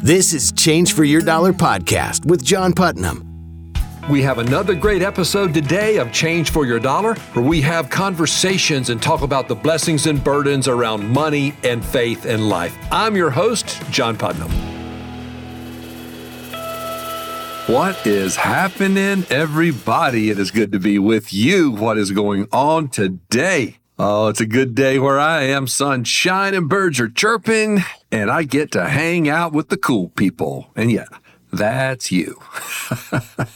This is Change for Your Dollar podcast with John Putnam. We have another great episode today of Change for Your Dollar, where we have conversations and talk about the blessings and burdens around money and faith and life. I'm your host, John Putnam. What is happening, everybody? It is good to be with you. What is going on today? Oh, it's a good day where I am. Sunshine and birds are chirping, and I get to hang out with the cool people. And yeah, that's you.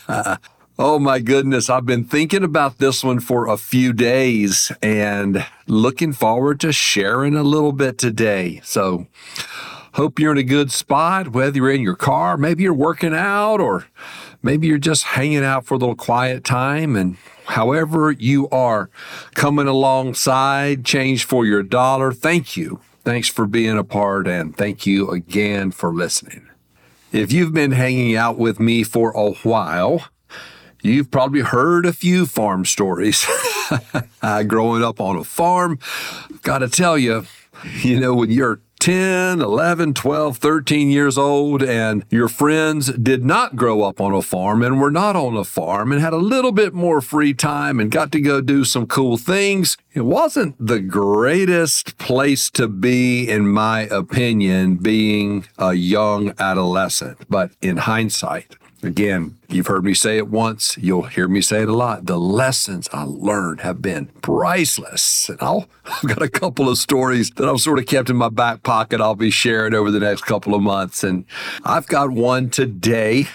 oh my goodness. I've been thinking about this one for a few days and looking forward to sharing a little bit today. So, hope you're in a good spot, whether you're in your car, maybe you're working out, or maybe you're just hanging out for a little quiet time and however you are coming alongside Change for Your Dollar, thank you. Thanks for being a part and thank you again for listening. If you've been hanging out with me for a while, you've probably heard a few farm stories. Growing up on a farm, got to tell you, you know, when you're 10, 11, 12, 13 years old, and your friends did not grow up on a farm and were not on a farm and had a little bit more free time and got to go do some cool things, it wasn't the greatest place to be, in my opinion, being a young adolescent. But in hindsight, Again, you've heard me say it once, you'll hear me say it a lot. The lessons I learned have been priceless. And I'll, I've got a couple of stories that I've sort of kept in my back pocket I'll be sharing over the next couple of months. And I've got one today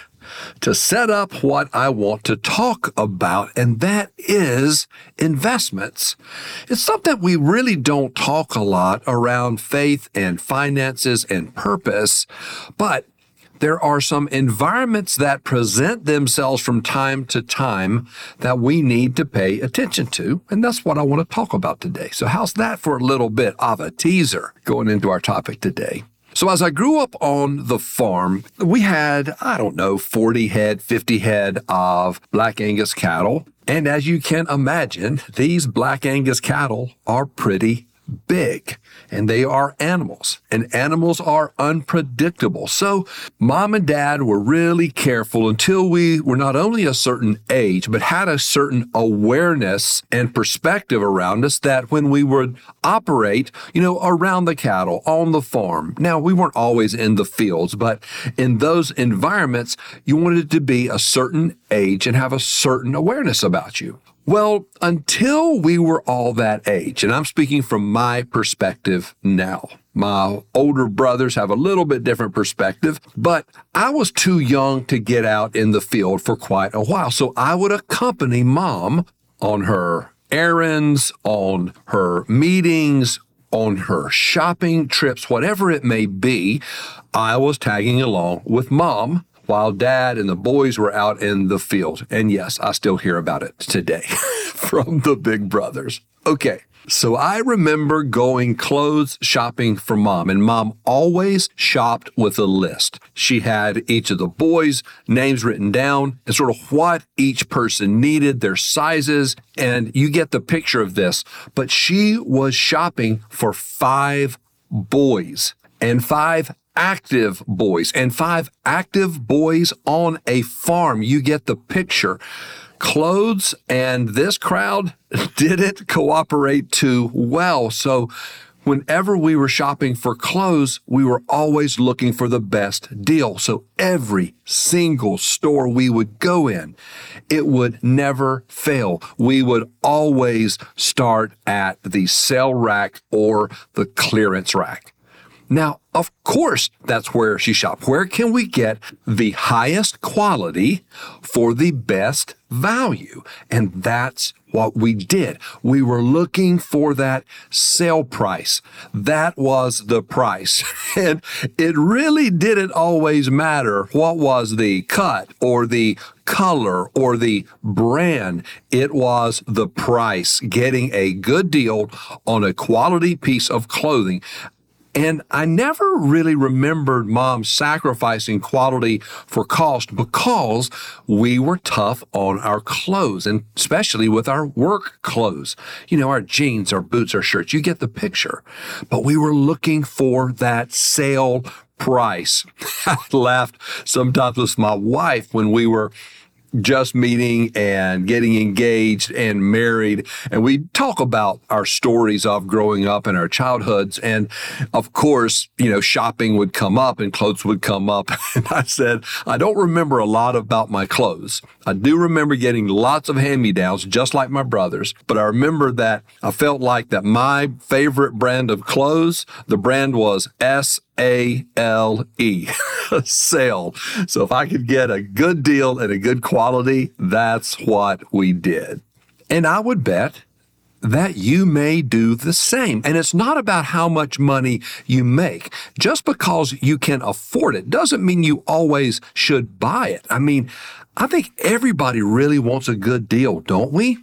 to set up what I want to talk about, and that is investments. It's something we really don't talk a lot around faith and finances and purpose, but there are some environments that present themselves from time to time that we need to pay attention to. And that's what I want to talk about today. So, how's that for a little bit of a teaser going into our topic today? So, as I grew up on the farm, we had, I don't know, 40 head, 50 head of Black Angus cattle. And as you can imagine, these Black Angus cattle are pretty big and they are animals and animals are unpredictable. So mom and dad were really careful until we were not only a certain age, but had a certain awareness and perspective around us that when we would operate, you know, around the cattle on the farm. Now we weren't always in the fields, but in those environments, you wanted to be a certain age and have a certain awareness about you. Well, until we were all that age, and I'm speaking from my perspective now. My older brothers have a little bit different perspective, but I was too young to get out in the field for quite a while. So I would accompany mom on her errands, on her meetings, on her shopping trips, whatever it may be. I was tagging along with mom while dad and the boys were out in the field. And yes, I still hear about it today from the big brothers. Okay. So I remember going clothes shopping for mom, and mom always shopped with a list. She had each of the boys' names written down and sort of what each person needed, their sizes, and you get the picture of this. But she was shopping for five boys and five active boys and five active boys on a farm. You get the picture. Clothes and this crowd didn't cooperate too well. So whenever we were shopping for clothes, we were always looking for the best deal. So every single store we would go in, it would never fail. We would always start at the sale rack or the clearance rack. Now, of course, that's where she shopped. Where can we get the highest quality for the best value? And that's what we did. We were looking for that sale price. That was the price. And it really didn't always matter what was the cut or the color or the brand. It was the price, getting a good deal on a quality piece of clothing And I never really remembered mom sacrificing quality for cost because we were tough on our clothes and especially with our work clothes. You know, our jeans, our boots, our shirts, you get the picture. But we were looking for that sale price. I laughed sometimes with my wife when we were just meeting and getting engaged and married. And we talk about our stories of growing up and our childhoods. And of course, you know, shopping would come up and clothes would come up. And I said, I don't remember a lot about my clothes. I do remember getting lots of hand me downs, just like my brothers. But I remember that I felt like that my favorite brand of clothes, the brand was S a L E, sale. So if I could get a good deal and a good quality, that's what we did. And I would bet that you may do the same. And it's not about how much money you make. Just because you can afford it doesn't mean you always should buy it. I mean, I think everybody really wants a good deal, don't we?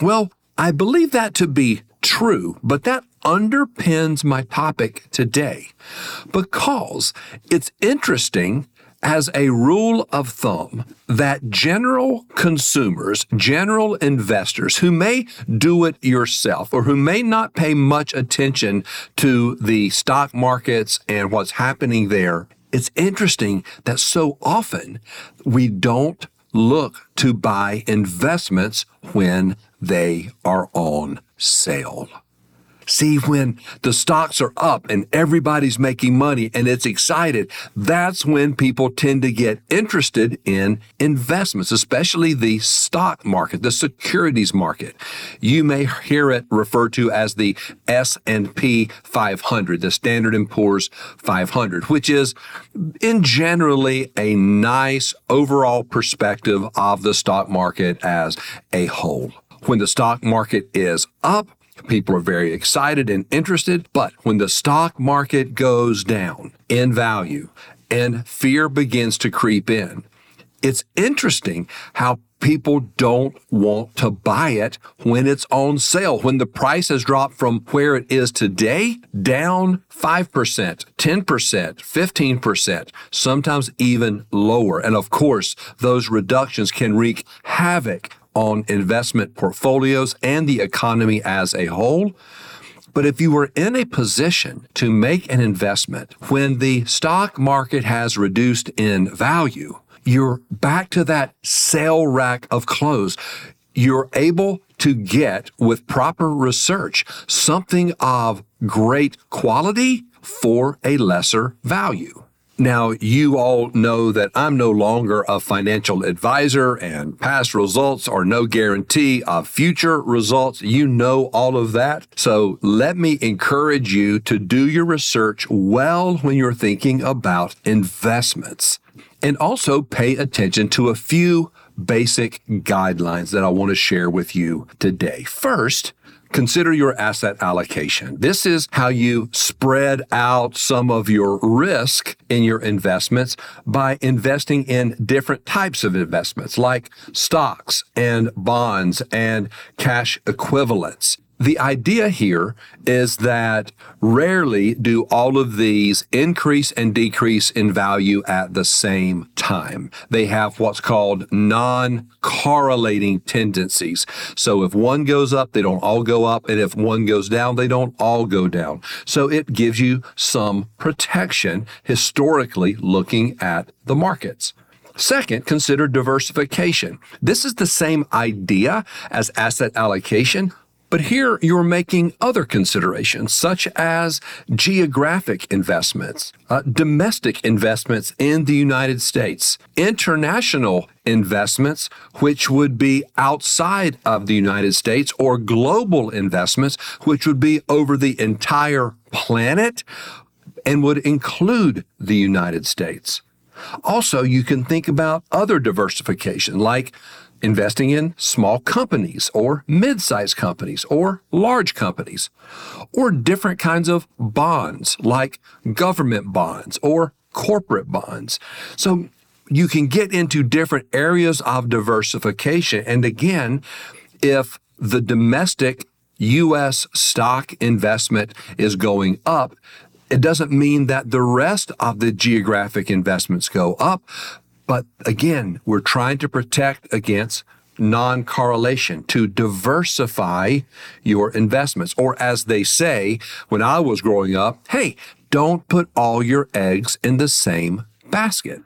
Well, I believe that to be true, but that underpins my topic today because it's interesting as a rule of thumb that general consumers, general investors who may do it yourself or who may not pay much attention to the stock markets and what's happening there, it's interesting that so often we don't look to buy investments when they are on sale. See, when the stocks are up and everybody's making money and it's excited, that's when people tend to get interested in investments, especially the stock market, the securities market. You may hear it referred to as the S&P 500, the Standard & Poor's 500, which is in generally a nice overall perspective of the stock market as a whole. When the stock market is up, People are very excited and interested. But when the stock market goes down in value and fear begins to creep in, it's interesting how people don't want to buy it when it's on sale. When the price has dropped from where it is today down 5%, 10%, 15%, sometimes even lower. And of course, those reductions can wreak havoc on investment portfolios and the economy as a whole. But if you were in a position to make an investment when the stock market has reduced in value, you're back to that sale rack of clothes. You're able to get, with proper research, something of great quality for a lesser value. Now, you all know that I'm no longer a financial advisor and past results are no guarantee of future results. You know all of that. So let me encourage you to do your research well when you're thinking about investments and also pay attention to a few basic guidelines that I want to share with you today. First, Consider your asset allocation. This is how you spread out some of your risk in your investments by investing in different types of investments like stocks and bonds and cash equivalents. The idea here is that rarely do all of these increase and decrease in value at the same time. They have what's called non correlating tendencies. So if one goes up, they don't all go up. And if one goes down, they don't all go down. So it gives you some protection historically looking at the markets. Second, consider diversification. This is the same idea as asset allocation, but here you're making other considerations, such as geographic investments, uh, domestic investments in the United States, international investments, which would be outside of the United States, or global investments, which would be over the entire planet and would include the United States. Also, you can think about other diversification like investing in small companies or mid-sized companies or large companies or different kinds of bonds like government bonds or corporate bonds. So you can get into different areas of diversification. And again, if the domestic U.S. stock investment is going up, It doesn't mean that the rest of the geographic investments go up. But again, we're trying to protect against non correlation, to diversify your investments. Or as they say when I was growing up, hey, don't put all your eggs in the same basket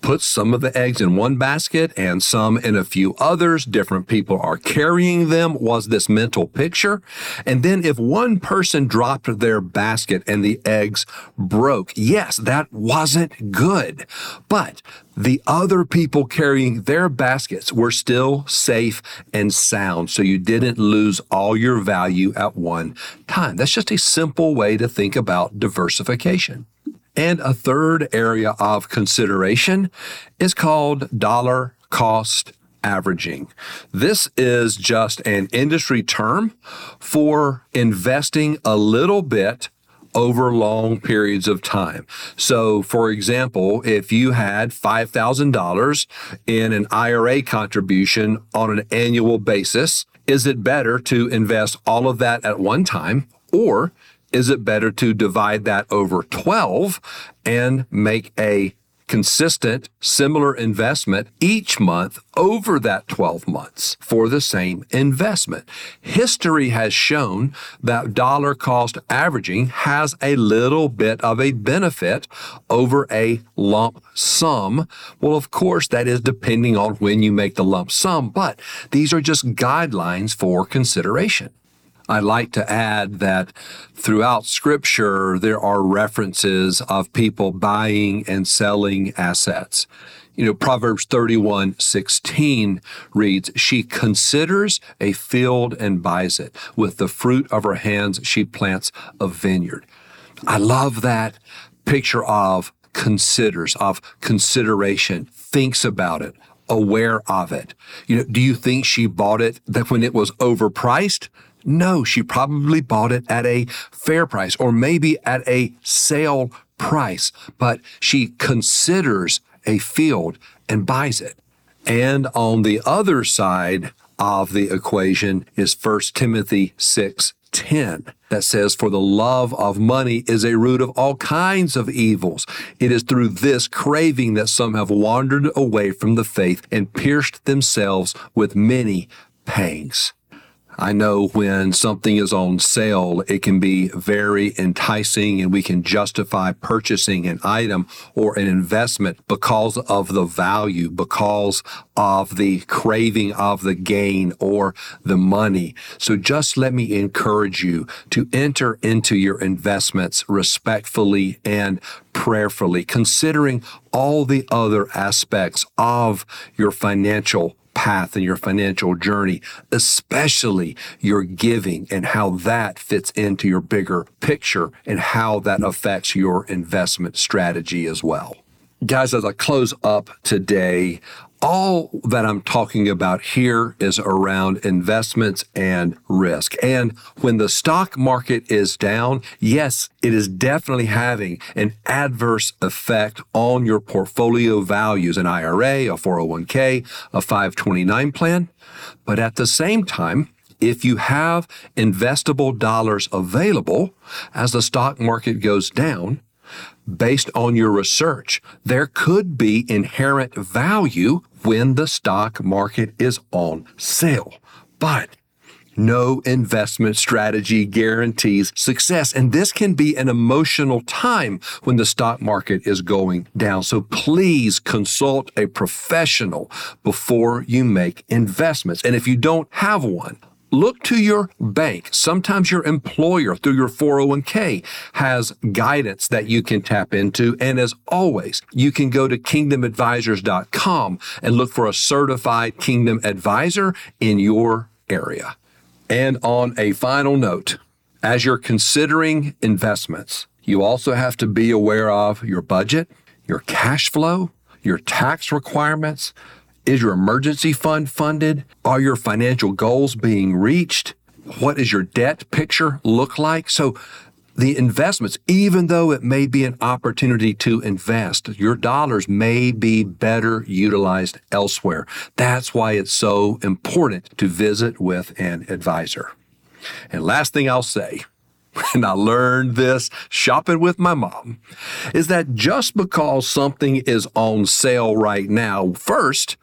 put some of the eggs in one basket and some in a few others. Different people are carrying them was this mental picture. And then if one person dropped their basket and the eggs broke, yes, that wasn't good. But the other people carrying their baskets were still safe and sound. So you didn't lose all your value at one time. That's just a simple way to think about diversification. And a third area of consideration is called dollar cost averaging. This is just an industry term for investing a little bit over long periods of time. So, for example, if you had $5,000 in an IRA contribution on an annual basis, is it better to invest all of that at one time or is it better to divide that over 12 and make a consistent, similar investment each month over that 12 months for the same investment. History has shown that dollar cost averaging has a little bit of a benefit over a lump sum. Well, of course, that is depending on when you make the lump sum, but these are just guidelines for consideration. I like to add that throughout scripture, there are references of people buying and selling assets. You know, Proverbs 31 16 reads, She considers a field and buys it. With the fruit of her hands, she plants a vineyard. I love that picture of considers, of consideration, thinks about it, aware of it. You know, do you think she bought it that when it was overpriced? No, she probably bought it at a fair price or maybe at a sale price, but she considers a field and buys it. And on the other side of the equation is 1 Timothy 6 10 that says, For the love of money is a root of all kinds of evils. It is through this craving that some have wandered away from the faith and pierced themselves with many pangs. I know when something is on sale, it can be very enticing and we can justify purchasing an item or an investment because of the value, because of the craving of the gain or the money. So just let me encourage you to enter into your investments respectfully and prayerfully, considering all the other aspects of your financial path in your financial journey, especially your giving and how that fits into your bigger picture and how that affects your investment strategy as well. Guys, as I close up today, all that I'm talking about here is around investments and risk. And when the stock market is down, yes, it is definitely having an adverse effect on your portfolio values, an IRA, a 401k, a 529 plan. But at the same time, if you have investable dollars available as the stock market goes down, based on your research, there could be inherent value when the stock market is on sale. But no investment strategy guarantees success. And this can be an emotional time when the stock market is going down. So please consult a professional before you make investments. And if you don't have one, look to your bank. Sometimes your employer through your 401k has guidance that you can tap into. And as always, you can go to kingdomadvisors.com and look for a certified kingdom advisor in your area. And on a final note, as you're considering investments, you also have to be aware of your budget, your cash flow, your tax requirements, is your emergency fund funded? Are your financial goals being reached? What does your debt picture look like? So, the investments, even though it may be an opportunity to invest, your dollars may be better utilized elsewhere. That's why it's so important to visit with an advisor. And last thing I'll say and I learned this shopping with my mom, is that just because something is on sale right now, first,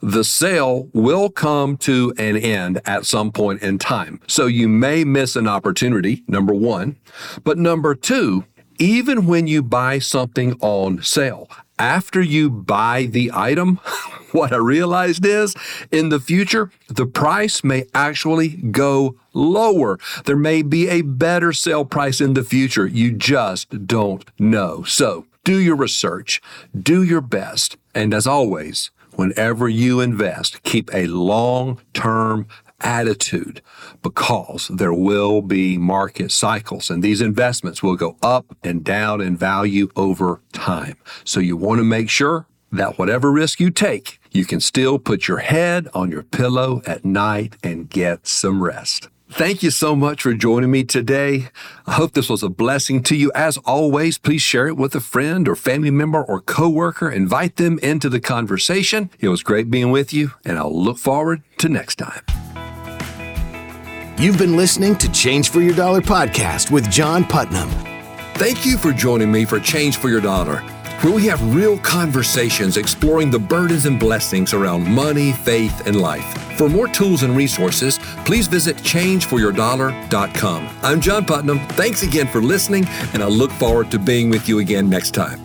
the sale will come to an end at some point in time. So you may miss an opportunity, number one. But number two, even when you buy something on sale, after you buy the item, what I realized is in the future, the price may actually go lower. There may be a better sale price in the future. You just don't know. So do your research, do your best. And as always, whenever you invest, keep a long term attitude because there will be market cycles and these investments will go up and down in value over time. So you want to make sure that whatever risk you take, you can still put your head on your pillow at night and get some rest. Thank you so much for joining me today. I hope this was a blessing to you. As always, please share it with a friend or family member or coworker. Invite them into the conversation. It was great being with you, and I'll look forward to next time. You've been listening to Change for Your Dollar podcast with John Putnam. Thank you for joining me for Change for Your Dollar, where we have real conversations exploring the burdens and blessings around money, faith, and life. For more tools and resources, please visit changeforyourdollar.com. I'm John Putnam. Thanks again for listening, and I look forward to being with you again next time.